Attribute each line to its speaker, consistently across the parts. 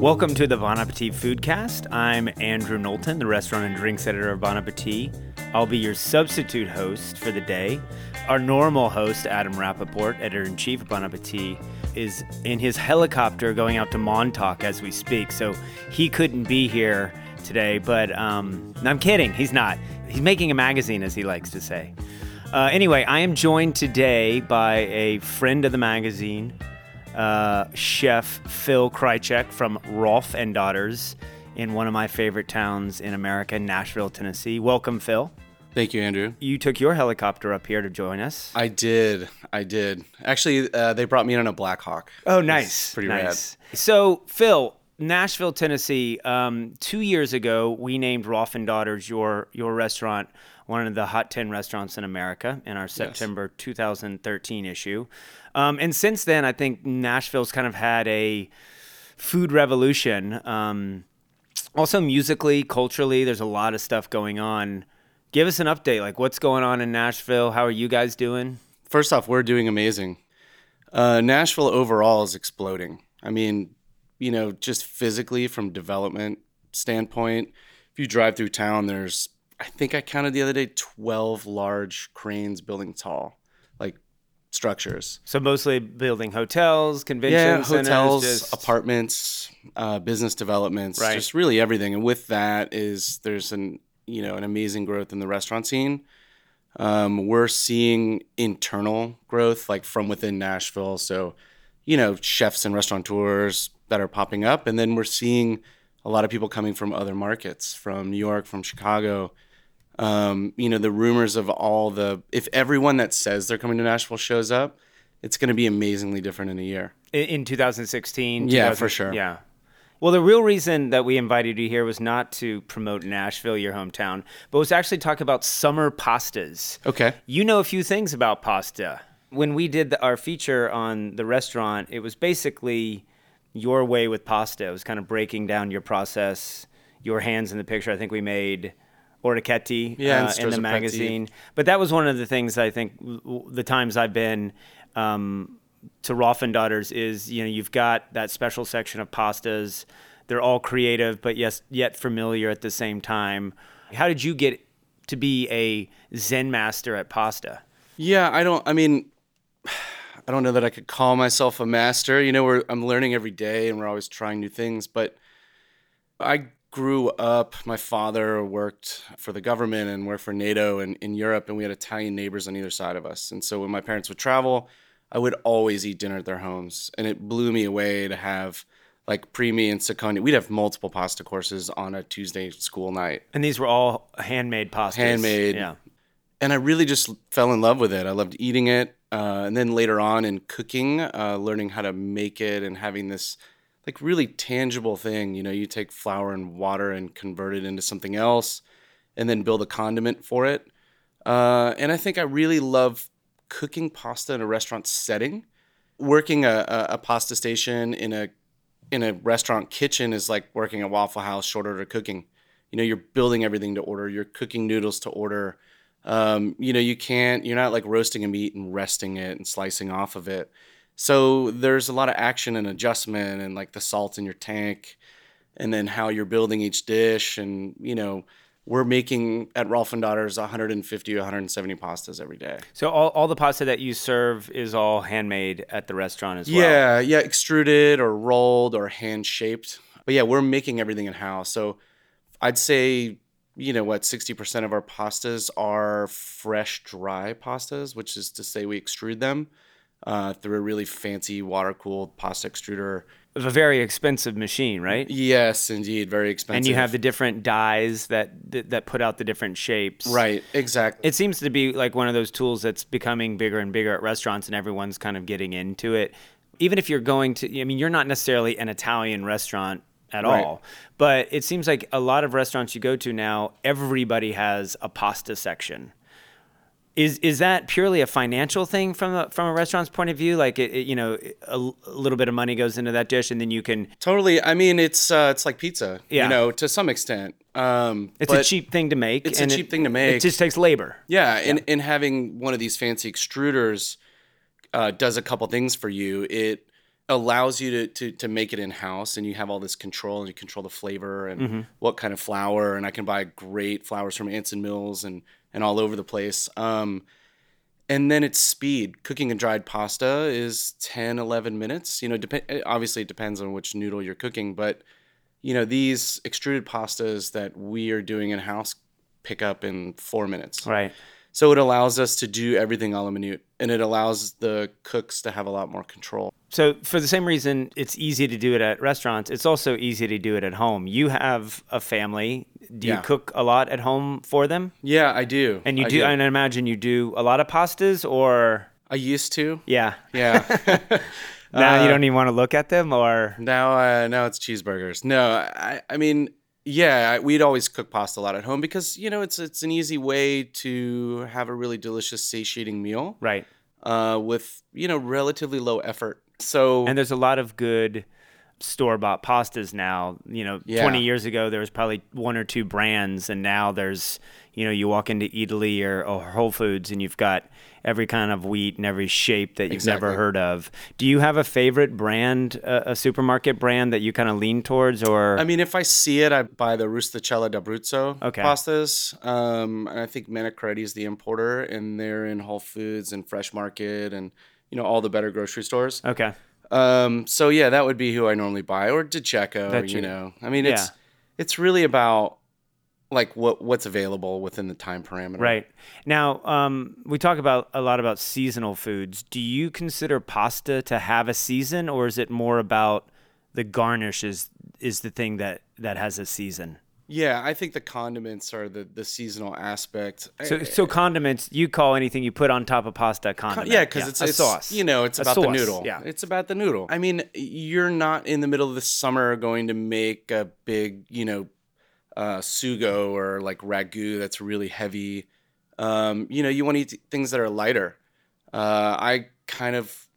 Speaker 1: Welcome to the Bon Appetit Foodcast. I'm Andrew Knowlton, the restaurant and drinks editor of Bon Appetit. I'll be your substitute host for the day. Our normal host, Adam Rappaport, editor in chief of Bon Appetit, is in his helicopter going out to Montauk as we speak, so he couldn't be here today. But um, I'm kidding, he's not. He's making a magazine, as he likes to say. Uh, anyway, I am joined today by a friend of the magazine, uh, Chef Phil Krajeck from Rolf and Daughters in one of my favorite towns in America, Nashville, Tennessee. Welcome, Phil.
Speaker 2: Thank you, Andrew.
Speaker 1: You took your helicopter up here to join us.
Speaker 2: I did. I did. Actually, uh, they brought me in on a Black Hawk.
Speaker 1: Oh, nice.
Speaker 2: pretty
Speaker 1: nice. So, Phil, Nashville, Tennessee. Um, two years ago, we named Rolf and Daughters your your restaurant one of the hot 10 restaurants in America in our September 2013 issue. Um, and since then, I think Nashville's kind of had a food revolution. Um, also, musically, culturally, there's a lot of stuff going on. Give us an update. Like, what's going on in Nashville? How are you guys doing?
Speaker 2: First off, we're doing amazing. Uh, Nashville overall is exploding. I mean, you know, just physically from development standpoint, if you drive through town, there's I think I counted the other day 12 large cranes building tall, like structures.
Speaker 1: So mostly building hotels, convention
Speaker 2: yeah,
Speaker 1: centers,
Speaker 2: hotels,
Speaker 1: just-
Speaker 2: apartments, uh, business developments,
Speaker 1: Right.
Speaker 2: just really everything. And with that is there's an you know an amazing growth in the restaurant scene. Um, we're seeing internal growth like from within Nashville. So you know chefs and restaurateurs that are popping up, and then we're seeing a lot of people coming from other markets, from New York, from Chicago. Um, you know the rumors of all the if everyone that says they're coming to Nashville shows up, it's going to be amazingly different in a year.
Speaker 1: in, in 2016.
Speaker 2: Yeah,
Speaker 1: 2000
Speaker 2: for sure.
Speaker 1: Yeah. Well, the real reason that we invited you here was not to promote Nashville, your hometown, but was actually talk about summer pastas.
Speaker 2: Okay.
Speaker 1: You know a few things about pasta. When we did the, our feature on the restaurant, it was basically your way with pasta. It was kind of breaking down your process, your hands in the picture. I think we made Ortichetti
Speaker 2: Yeah,
Speaker 1: uh, in the magazine. But that was one of the things I think the times I've been um, to and Daughters is you know you've got that special section of pastas. They're all creative, but yes, yet familiar at the same time. How did you get to be a Zen master at pasta?
Speaker 2: Yeah, I don't. I mean, I don't know that I could call myself a master. You know, we're I'm learning every day, and we're always trying new things. But I grew up. My father worked for the government and worked for NATO and in Europe, and we had Italian neighbors on either side of us. And so when my parents would travel, I would always eat dinner at their homes, and it blew me away to have like primi and secondi. We'd have multiple pasta courses on a Tuesday school night.
Speaker 1: And these were all handmade pastas.
Speaker 2: Handmade.
Speaker 1: Yeah.
Speaker 2: and I really just fell in love with it. I loved eating it, uh, and then later on in cooking, uh, learning how to make it and having this like really tangible thing. You know, you take flour and water and convert it into something else, and then build a condiment for it. Uh, and I think I really love cooking pasta in a restaurant setting. Working a, a, a pasta station in a in a restaurant kitchen is like working at Waffle House short order cooking. You know, you're building everything to order. You're cooking noodles to order. Um, you know, you can't. You're not like roasting a meat and resting it and slicing off of it. So there's a lot of action and adjustment and like the salt in your tank, and then how you're building each dish. And you know, we're making at Rolf and Daughters 150 170 pastas every day.
Speaker 1: So all, all the pasta that you serve is all handmade at the restaurant as well.
Speaker 2: Yeah, yeah, extruded or rolled or hand shaped. But yeah, we're making everything in house. So I'd say, you know what, 60% of our pastas are fresh, dry pastas, which is to say we extrude them uh, through a really fancy water cooled pasta extruder.
Speaker 1: It's a very expensive machine, right?
Speaker 2: Yes, indeed, very expensive.
Speaker 1: And you have the different dyes that, that that put out the different shapes.
Speaker 2: right, exactly.
Speaker 1: It seems to be like one of those tools that's becoming bigger and bigger at restaurants, and everyone's kind of getting into it. Even if you're going to, I mean, you're not necessarily an Italian restaurant at
Speaker 2: Right.
Speaker 1: all, but it seems like a lot of restaurants you go to now, everybody has a pasta section. Is is that purely a financial thing from a, from a restaurant's point of view? Like, it, it- you know, a, a little bit of money goes into that dish, and then you can.
Speaker 2: Totally. I mean, it's uh, it's like pizza,
Speaker 1: Yeah.
Speaker 2: you know, to some extent. Um,
Speaker 1: It's a cheap thing to make.
Speaker 2: it's a cheap
Speaker 1: it-
Speaker 2: thing to make.
Speaker 1: It just takes labor.
Speaker 2: Yeah, and, and having one of these fancy extruders uh, does a couple things for you. It allows you to, to to make it in house and you have all this control and you control the flavor and
Speaker 1: Mm-hmm.
Speaker 2: what kind of flour and I can buy great flours from Anson Mills and and all over the place. Um and then it's speed. Cooking a dried pasta is 10 11 minutes. You know, dep- obviously it depends on which noodle you're cooking, but you know, these extruded pastas that we are doing in house pick up in 4 minutes.
Speaker 1: Right.
Speaker 2: So it allows us to do everything a la minute and it allows the cooks to have a lot more control.
Speaker 1: So for the same reason it's easy to do it at restaurants, it's also easy to do it at home. You have a family. Do you cook a lot at home for them?
Speaker 2: Yeah, I do.
Speaker 1: And you do, and I imagine you do a lot of pastas or
Speaker 2: I used to.
Speaker 1: yeah.
Speaker 2: Yeah.
Speaker 1: Now
Speaker 2: Uh,
Speaker 1: you don't even want to look at them or
Speaker 2: now, uh, now it's cheeseburgers. No, I, I mean, yeah, I- we'd always cook pasta a lot at home because you know it's it's an easy way to have a really delicious, satiating meal
Speaker 1: right.
Speaker 2: uh, with you know relatively low effort. So
Speaker 1: And there's a lot of good store bought pastas now. You know,
Speaker 2: Yeah.
Speaker 1: 20 years ago there was probably one or two brands, and now there's, you know, you walk into Eataly or, or Whole Foods and you've got every kind of wheat and every shape that you've never heard of. Do you have a favorite brand, uh, a supermarket brand that you kind of lean towards, or
Speaker 2: I mean, if I see it, I buy the Rustichella d'Abruzzo
Speaker 1: Okay.
Speaker 2: pastas. Um, and I think Manicaretti is the importer, and they're in Whole Foods and Fresh Market and you know all the better grocery stores.
Speaker 1: okay,
Speaker 2: Um, so yeah, that would be who I normally buy, or.
Speaker 1: That
Speaker 2: You
Speaker 1: you-
Speaker 2: know, I mean, it's
Speaker 1: Yeah.
Speaker 2: it's really about like what what's available within the time parameter.
Speaker 1: right now um, we talk about a lot about seasonal foods. Do you consider pasta to have a season, or is it more about the garnish is is the thing that that has a season?
Speaker 2: Yeah, I think the condiments are the the seasonal aspect.
Speaker 1: So, so condiments, you call anything you put on top of pasta a condiment.
Speaker 2: Yeah, because it's
Speaker 1: a
Speaker 2: it's,
Speaker 1: sauce.
Speaker 2: You know, it's
Speaker 1: A
Speaker 2: about the noodle.
Speaker 1: Yeah.
Speaker 2: it's about the noodle. I mean, you're not in the middle of the summer going to make a big, you know, uh, sugo or like ragu that's really heavy. Um, you know, you want to eat things that are lighter. Uh, I kind of,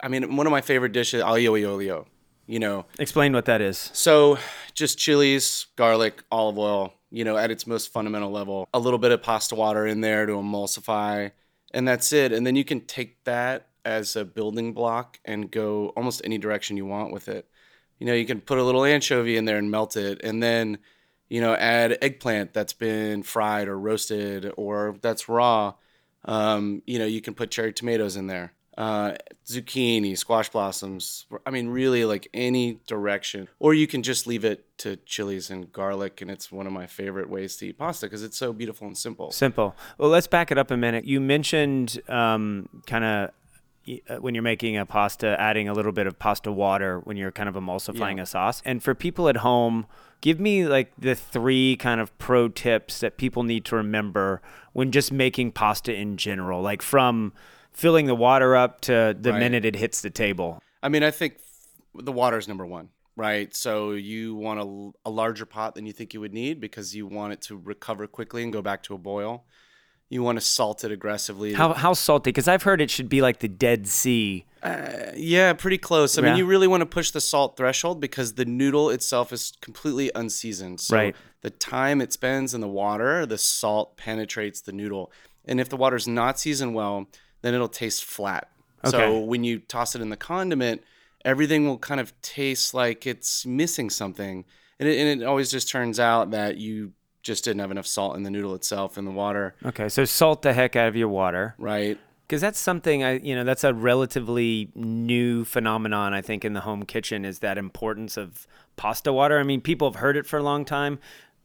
Speaker 2: I mean, one of my favorite dishes, aglio olio. You know,
Speaker 1: Explain what that is.
Speaker 2: so just chilies, garlic, olive oil, you know, at its most fundamental level. A little bit of pasta water in there to emulsify, and that's it. And then you can take that as a building block and go almost any direction you want with it. You know, you can put a little anchovy in there and melt it, and then, you know, add eggplant that's been fried or roasted or that's raw. Um, you know, you can put cherry tomatoes in there, uh, zucchini, squash blossoms. I mean, really like any direction. Or you can just leave it to chilies and garlic, and it's one of my favorite ways to eat pasta because it's so beautiful and simple.
Speaker 1: Simple. Well, let's back it up a minute. You mentioned um, kind of when you're making a pasta, adding a little bit of pasta water when you're kind of emulsifying
Speaker 2: Yeah.
Speaker 1: a sauce. And for people at home, give me like the three kind of pro tips that people need to remember when just making pasta in general, like from filling the water up to the
Speaker 2: Right.
Speaker 1: minute it hits the table.
Speaker 2: I mean, I think the water is number one, right? So you want a, a larger pot than you think you would need because you want it to recover quickly and go back to a boil. You want to salt it aggressively.
Speaker 1: How, how salty? Because I've heard it should be like the Dead Sea.
Speaker 2: Uh, yeah, pretty close. I
Speaker 1: Yeah.
Speaker 2: mean, you really want to push the salt threshold because the noodle itself is completely unseasoned. So
Speaker 1: Right.
Speaker 2: the time it spends in the water, the salt penetrates the noodle. And if the water's not seasoned well, then it'll taste flat.
Speaker 1: Okay.
Speaker 2: So when you toss it in the condiment, everything will kind of taste like it's missing something. And it, and it always just turns out that you just didn't have enough salt in the noodle itself in the water,
Speaker 1: Okay, so salt the heck out of your water.
Speaker 2: right?
Speaker 1: Because that's something I, you know, that's a relatively new phenomenon. I think in the home kitchen is that importance of pasta water. I mean, people have heard it for a long time.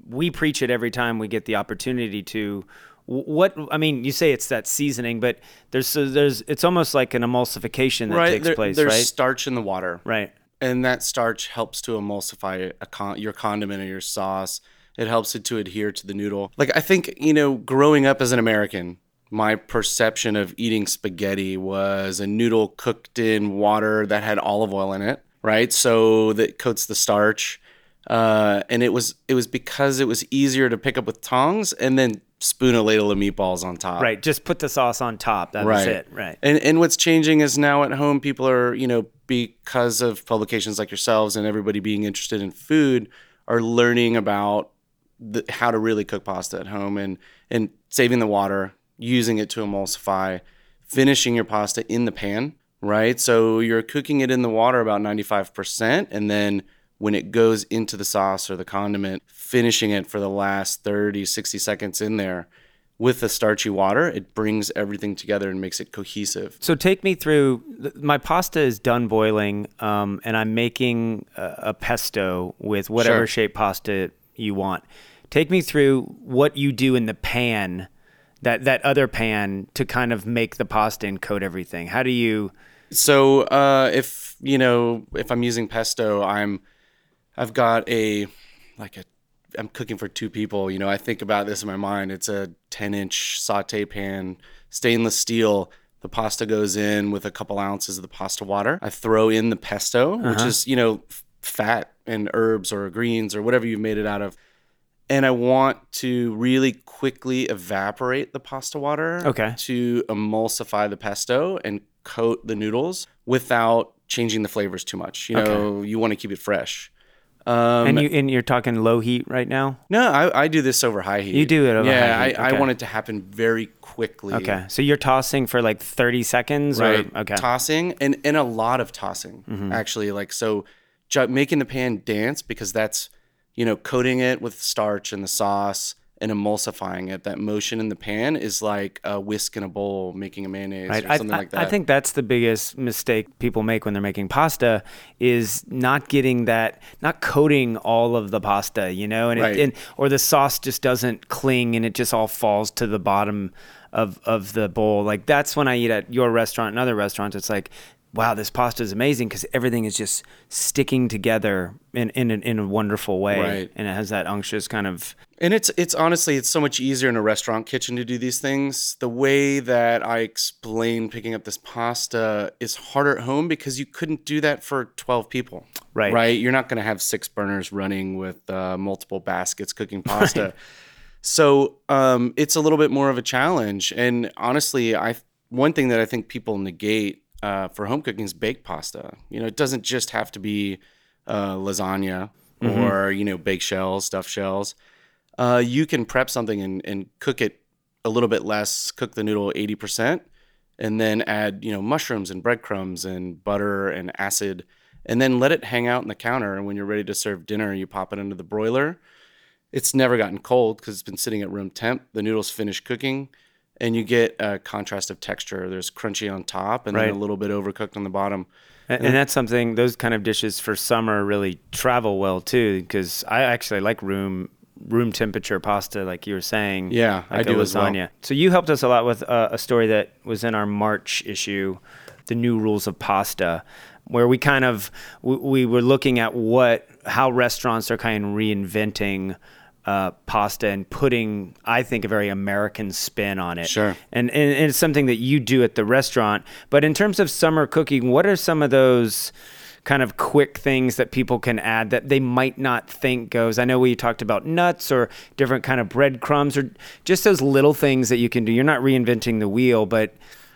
Speaker 1: We preach it every time we get the opportunity to. Wh- What I mean, you say it's that seasoning, but there's so there's it's almost like an emulsification that
Speaker 2: right.
Speaker 1: takes
Speaker 2: There-
Speaker 1: place,
Speaker 2: there's
Speaker 1: right?
Speaker 2: starch in the water.
Speaker 1: right.
Speaker 2: and that starch helps to emulsify a con- your condiment or your sauce. It helps it to adhere to the noodle. Like I think you know, growing up as an American, my perception of eating spaghetti was a noodle cooked in water that had olive oil in it, right? So that coats the starch, uh, and it was it was because it was easier to pick up with tongs and then spoon a ladle of meatballs on top.
Speaker 1: Right. Just put the sauce on top. That was
Speaker 2: Right.
Speaker 1: it. Right.
Speaker 2: And and what's changing is now at home people are, you know, because of publications like yourselves and everybody being interested in food are learning about the, how to really cook pasta at home and and saving the water, using it to emulsify, finishing your pasta in the pan, right? So you're cooking it in the water about 95%, and then when it goes into the sauce or the condiment, finishing it for the last 30, 60 seconds in there with the starchy water, it brings everything together and makes it cohesive.
Speaker 1: So take me through. My pasta is done boiling, um, and I'm making a, a pesto with whatever
Speaker 2: Sure.
Speaker 1: shape pasta you want. Take me through what you do in the pan, that that other pan, to kind of make the pasta and coat everything. How do you?
Speaker 2: So uh, if you know if I'm using pesto, I'm I've got a like a I'm cooking for two people. You know, I think about this in my mind. It's a 10 inch saute pan, stainless steel. The pasta goes in with a couple ounces of the pasta water. I throw in the pesto, which uh-huh. is you know f- fat and herbs or greens or whatever you've made it out of. And I want to really quickly evaporate the pasta water
Speaker 1: Okay.
Speaker 2: to emulsify the pesto and coat the noodles without changing the flavors too much. You know, you want to keep it fresh. Um,
Speaker 1: and you and you're talking low heat right now.
Speaker 2: no, I, I do this over high heat.
Speaker 1: You do it over
Speaker 2: yeah,
Speaker 1: high heat,
Speaker 2: I,
Speaker 1: okay.
Speaker 2: I want it to happen very quickly.
Speaker 1: Okay, so you're tossing for like 30 seconds,
Speaker 2: Right.
Speaker 1: or okay, Mm-hmm.
Speaker 2: Tossing and, and a lot of tossing, actually. Like, so making the pan dance because that's, you know, coating it with starch and the sauce and emulsifying it. That motion in the pan is like a whisk in a bowl making a mayonnaise
Speaker 1: Right.
Speaker 2: or
Speaker 1: I,
Speaker 2: something
Speaker 1: I-
Speaker 2: like that.
Speaker 1: I think that's the biggest mistake people make when they're making pasta is not getting that, not coating all of the pasta, you know, and,
Speaker 2: Right.
Speaker 1: it, and or the sauce just doesn't cling and it just all falls to the bottom of of the bowl. Like that's when I eat at your restaurant and other restaurants. It's like. Wow, this pasta is amazing because everything is just sticking together in in a, in a wonderful way,
Speaker 2: Right.
Speaker 1: and it has that unctuous kind of
Speaker 2: And it's it's honestly it's so much easier in a restaurant kitchen to do these things. The way that I explain picking up this pasta is harder at home because you couldn't do that for 12 people.
Speaker 1: Right.
Speaker 2: Right? You're not going to have six burners running with uh, multiple baskets cooking pasta. So, um, it's a little bit more of a challenge and honestly, I one thing that I think people negate uh, for home cooking is baked pasta. You know, it doesn't just have to be uh, lasagna or, you know, baked shells, stuffed shells uh, you can prep something and, and cook it a little bit less, cook the noodle 80%, and then add, you know, mushrooms and breadcrumbs and butter and acid, and then let it hang out in the counter. And when you're ready to serve dinner, you pop it into the broiler. It's never gotten cold because it's been sitting at room temp. The noodles finish cooking, and you get a contrast of texture. There's crunchy on top and
Speaker 1: Right.
Speaker 2: then a little bit overcooked on the bottom.
Speaker 1: And, and that's something those kind of dishes for summer really travel well too because I actually like room room temperature pasta like you were saying.
Speaker 2: Yeah, I
Speaker 1: like a
Speaker 2: do as well.
Speaker 1: lasagna. So you helped us a lot with uh, a story that was in our March issue, the new rules of pasta, where we kind of we, we were looking at what how restaurants are kind of reinventing. Uh, pasta and putting, I think, a very American spin on it.
Speaker 2: Sure.
Speaker 1: And, and, and it's something that you do at the restaurant. But in terms of summer cooking, what are some of those kind of quick things that people can add that they might not think goes? I know we talked about nuts or different kind of breadcrumbs or just those little things that you can do. You're not reinventing the wheel, but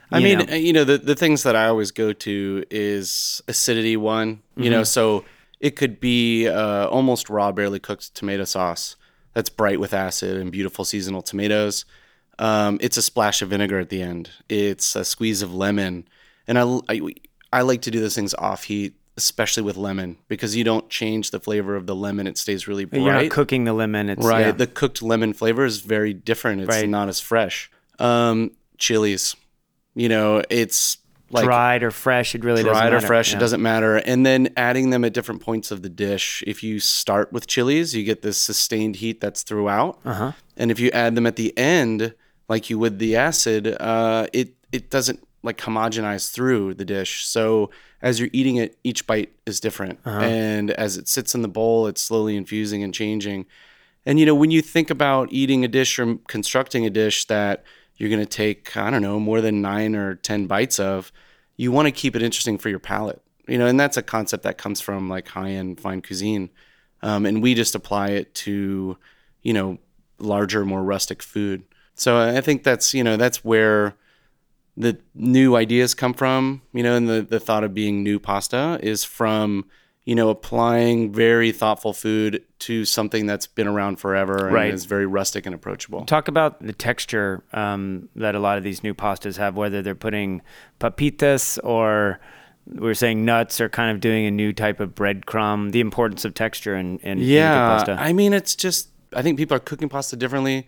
Speaker 2: I mean,
Speaker 1: know.
Speaker 2: you know, the, the things that I always go to is acidity one, you know, so it could be uh, almost raw, barely cooked tomato sauce that's bright with acid and beautiful seasonal tomatoes. Um, it's a splash of vinegar at the end. It's a squeeze of lemon. And I, I, I like to do those things off heat, especially with lemon, because you don't change the flavor of the lemon. It stays really bright.
Speaker 1: you're not cooking the lemon. It's
Speaker 2: Right.
Speaker 1: yeah.
Speaker 2: The cooked lemon flavor is very different. It's
Speaker 1: Right.
Speaker 2: not as fresh. Um, chilies, you know, it's like
Speaker 1: dried or fresh. It really doesn't matter.
Speaker 2: dried or fresh.
Speaker 1: Yeah.
Speaker 2: It doesn't matter. And then adding them at different points of the dish. If you start with chilies, you get this sustained heat that's throughout.
Speaker 1: Uh-huh.
Speaker 2: And if you add them at the end, like you would the acid, uh, it it doesn't like homogenize through the dish. So as you're eating it, each bite is different,
Speaker 1: Uh-huh.
Speaker 2: and as it sits in the bowl, it's slowly infusing and changing. And you know, when you think about eating a dish or constructing a dish that you're going to take, I don't know, more than nine or 10 bites of, you want to keep it interesting for your palate. You know, and that's a concept that comes from like high end fine cuisine. Um, and we just apply it to, you know, larger, more rustic food. So I think that's, you know, that's where the new ideas come from, you know, and the, the thought of being new pasta is from, you know, applying very thoughtful food to something that's been around forever and
Speaker 1: Right.
Speaker 2: is very rustic and approachable.
Speaker 1: Talk about the texture um, that a lot of these new pastas have, whether they're putting pepitas or we're saying nuts or kind of doing a new type of breadcrumb, the importance of texture in, in, in
Speaker 2: Yeah,
Speaker 1: pasta.
Speaker 2: I mean, it's just I think people are cooking pasta differently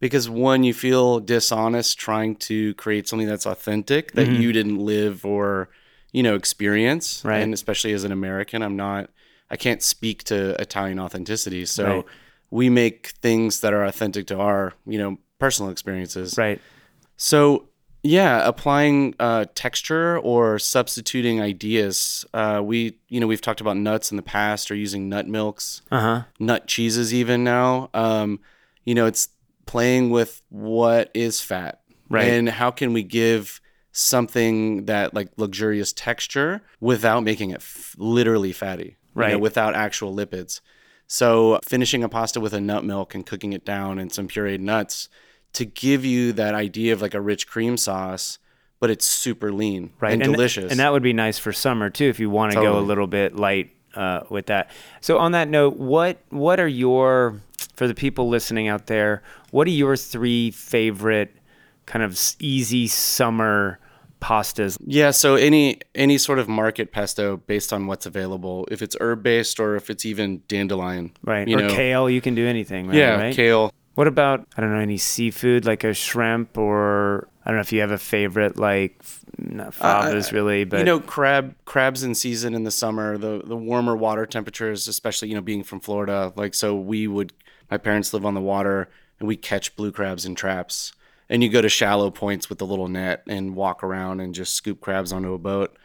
Speaker 2: because one, you feel dishonest trying to create something that's authentic that you didn't live or you know experience,
Speaker 1: Right.
Speaker 2: And especially as an American, I'm not, I can't speak to Italian authenticity, so
Speaker 1: Right.
Speaker 2: we make things that are authentic to our you know personal experiences,
Speaker 1: right.
Speaker 2: so yeah, applying uh, texture or substituting ideas. Uh, we you know we've talked about nuts in the past or using nut milks,
Speaker 1: Uh huh.
Speaker 2: nut cheeses even now. Um, you know, it's playing with what is fat,
Speaker 1: Right.
Speaker 2: And how can we give something that like luxurious texture without making it f- literally fatty, you know,
Speaker 1: Right.
Speaker 2: without actual lipids. So finishing a pasta with a nut milk and cooking it down and some pureed nuts to give you that idea of like a rich cream sauce, but it's super lean
Speaker 1: right
Speaker 2: and, delicious.
Speaker 1: and that would be nice for summer too if you want to go a little bit light uh, with that so on that note what what are your for the people listening out there what are your three favorite kind of easy summer pastas
Speaker 2: Yeah, so any any sort of market pesto based on what's available, if it's herb based or if it's even dandelion,
Speaker 1: right or
Speaker 2: know,
Speaker 1: kale you can do anything right,
Speaker 2: yeah,
Speaker 1: right?
Speaker 2: kale.
Speaker 1: what about i don't know any seafood like a shrimp or i don't know if you have a favorite like not favas really but
Speaker 2: Uh, you know, crab crabs in season in the summer, the the warmer water temperatures, especially you know being from Florida, like so we would my parents live on the water and we catch blue crabs in traps. And you go to shallow points with the little net and walk around and just scoop crabs onto a boat.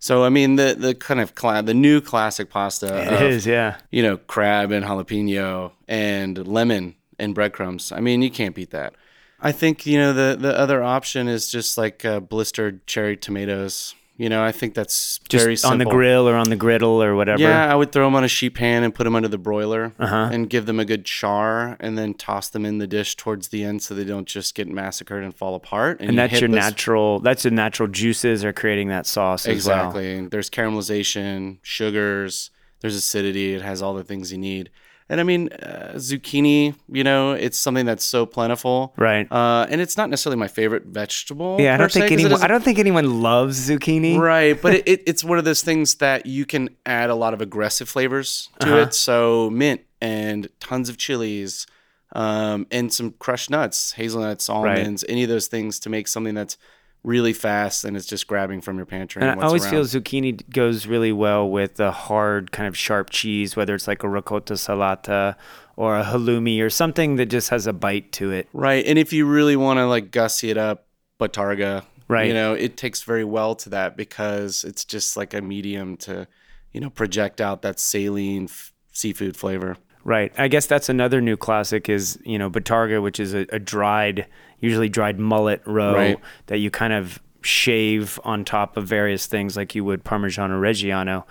Speaker 2: So I mean the the kind of cla- the new classic pasta
Speaker 1: it
Speaker 2: of,
Speaker 1: is yeah
Speaker 2: you know, crab and jalapeno and lemon and breadcrumbs. I mean, you can't beat that. I think you know the the other option is just like uh, blistered cherry tomatoes. You know, I think that's
Speaker 1: just
Speaker 2: very simple.
Speaker 1: on the grill or on the griddle or whatever
Speaker 2: Yeah, I would throw them on a sheet pan and put them under the broiler
Speaker 1: Uh-huh.
Speaker 2: and give them a good char, and then toss them in the dish towards the end so they don't just get massacred and fall apart.
Speaker 1: and
Speaker 2: you
Speaker 1: that's your
Speaker 2: those-
Speaker 1: natural that's the natural juices are creating that sauce as well.
Speaker 2: Exactly. There's caramelization, sugars, there's acidity. It has all the things you need. And I mean, uh, zucchini, you know, it's something that's so plentiful.
Speaker 1: right
Speaker 2: Uh, and it's not necessarily my favorite vegetable.
Speaker 1: yeah i don't
Speaker 2: se,
Speaker 1: think
Speaker 2: it
Speaker 1: anyone i don't think anyone loves zucchini
Speaker 2: Right, but it, it, it's one of those things that you can add a lot of aggressive flavors to
Speaker 1: Uh-huh.
Speaker 2: it. So mint and tons of chilies, um, and some crushed nuts, hazelnuts, almonds, any of those things to make something that's really fast and it's just grabbing from your pantry.
Speaker 1: and
Speaker 2: And
Speaker 1: i always
Speaker 2: around.
Speaker 1: feel zucchini goes really well with a hard kind of sharp cheese whether it's like a ricotta salata or a halloumi or something that just has a bite to it
Speaker 2: Right. And if you really want to like gussy it up, Bottarga,
Speaker 1: Right.
Speaker 2: You know, it takes very well to that because it's just like a medium to, you know, project out that saline f- seafood flavor.
Speaker 1: Right. I guess that's another new classic is, you know, Bottarga, which is a, a dried, usually dried mullet roe
Speaker 2: Right.
Speaker 1: that you kind of shave on top of various things like you would Parmigiano Reggiano.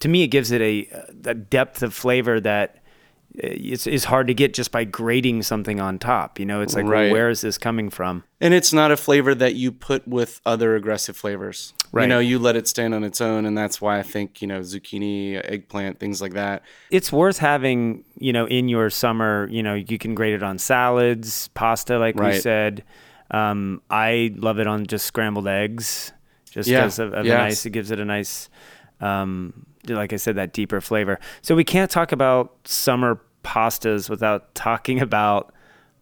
Speaker 1: To me, it gives it a, a depth of flavor that it's, it's hard to get just by grating something on top. You know, it's like, well, where is this coming from?
Speaker 2: And it's not a flavor that you put with other aggressive flavors.
Speaker 1: Right.
Speaker 2: You know, you let it stand on its own. And that's why I think, you know, zucchini, eggplant, things like that.
Speaker 1: It's worth having, you know, in your summer, you know, you can grate it on salads, pasta, like we said. Um, I love it on just scrambled eggs, just
Speaker 2: Yeah.
Speaker 1: because of, of
Speaker 2: Yes.
Speaker 1: a nice, it gives it a nice, um, like I said, that deeper flavor. So we can't talk about summer pastas without talking about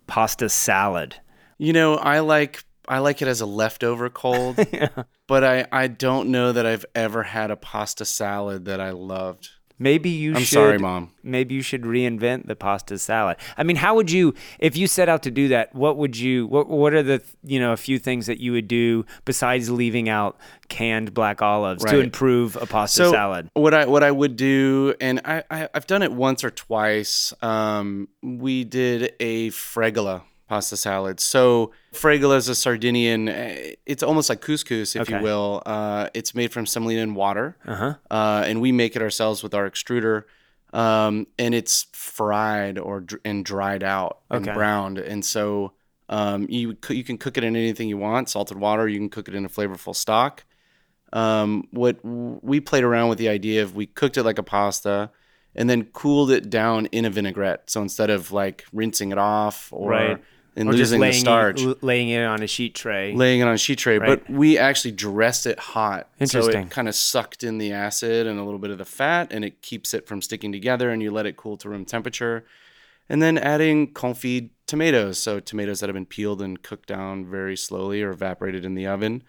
Speaker 1: pasta salad.
Speaker 2: You know, I like I like it as a leftover cold, but I, I don't know that I've ever had a pasta salad that I loved.
Speaker 1: Maybe you
Speaker 2: I'm
Speaker 1: should.
Speaker 2: sorry, Mom.
Speaker 1: Maybe you should reinvent the pasta salad. I mean, how would you, if you set out to do that? What would you? What What are the you know a few things that you would do besides leaving out canned black olives to improve a pasta
Speaker 2: so
Speaker 1: salad?
Speaker 2: what I what I would do, and I, I I've done it once or twice. Um, we did a fregola pasta salad. So fregola is a Sardinian. eh, It's almost like couscous, if
Speaker 1: Okay.
Speaker 2: you will. Uh, it's made from semolina and water,
Speaker 1: Uh-huh.
Speaker 2: uh, and we make it ourselves with our extruder. Um, and it's fried or and dried out
Speaker 1: Okay.
Speaker 2: and browned, and so um, you you can cook it in anything you want, salted water. You can cook it in a flavorful stock. Um, what we played around with the idea of we cooked it like a pasta and then cooled it down in a vinaigrette. So instead of like rinsing it off or
Speaker 1: Right.
Speaker 2: And
Speaker 1: or
Speaker 2: losing the starch,
Speaker 1: it, laying it on a sheet tray.
Speaker 2: laying it on a sheet tray.
Speaker 1: Right.
Speaker 2: But we actually dressed it hot, so it kind of sucked in the acid and a little bit of the fat, and it keeps it from sticking together. And you let it cool to room temperature, and then adding confit tomatoes, so tomatoes that have been peeled and cooked down very slowly or evaporated in the oven.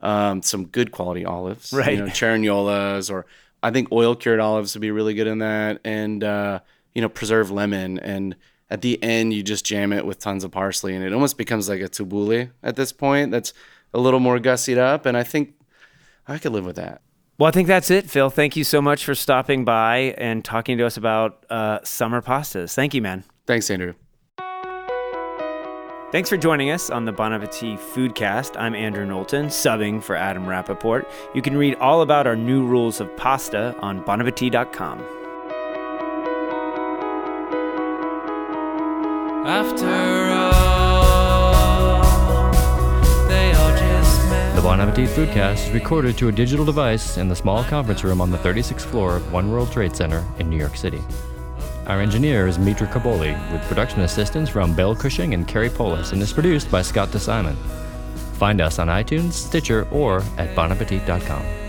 Speaker 2: Um, some good quality olives,
Speaker 1: Right.
Speaker 2: You know, Cerignolas, or I think oil cured olives would be really good in that, and uh, you know, preserved lemon. And at the end, you just jam it with tons of parsley, and it almost becomes like a tabbouleh at this point. That's a little more gussied up, and I think I could live with that.
Speaker 1: Well, I think that's it, Phil. Thank you so much for stopping by and talking to us about uh, summer pastas. Thank you, man.
Speaker 2: Thanks, Andrew.
Speaker 1: Thanks for joining us on the Bon Appetit Foodcast. I'm Andrew Knowlton, subbing for Adam Rappaport. You can read all about our new rules of pasta on bonappetit.com.
Speaker 3: The Bon Appetit Foodcast is recorded to a digital device in the small conference room on the 36th floor of One World Trade Center in New York City. Our engineer is Mitra Kaboli, with production assistance from Bill Cushing and Kerry Polis, and is produced by Scott DeSimon. Find us on iTunes, Stitcher, or at bonappetit.com.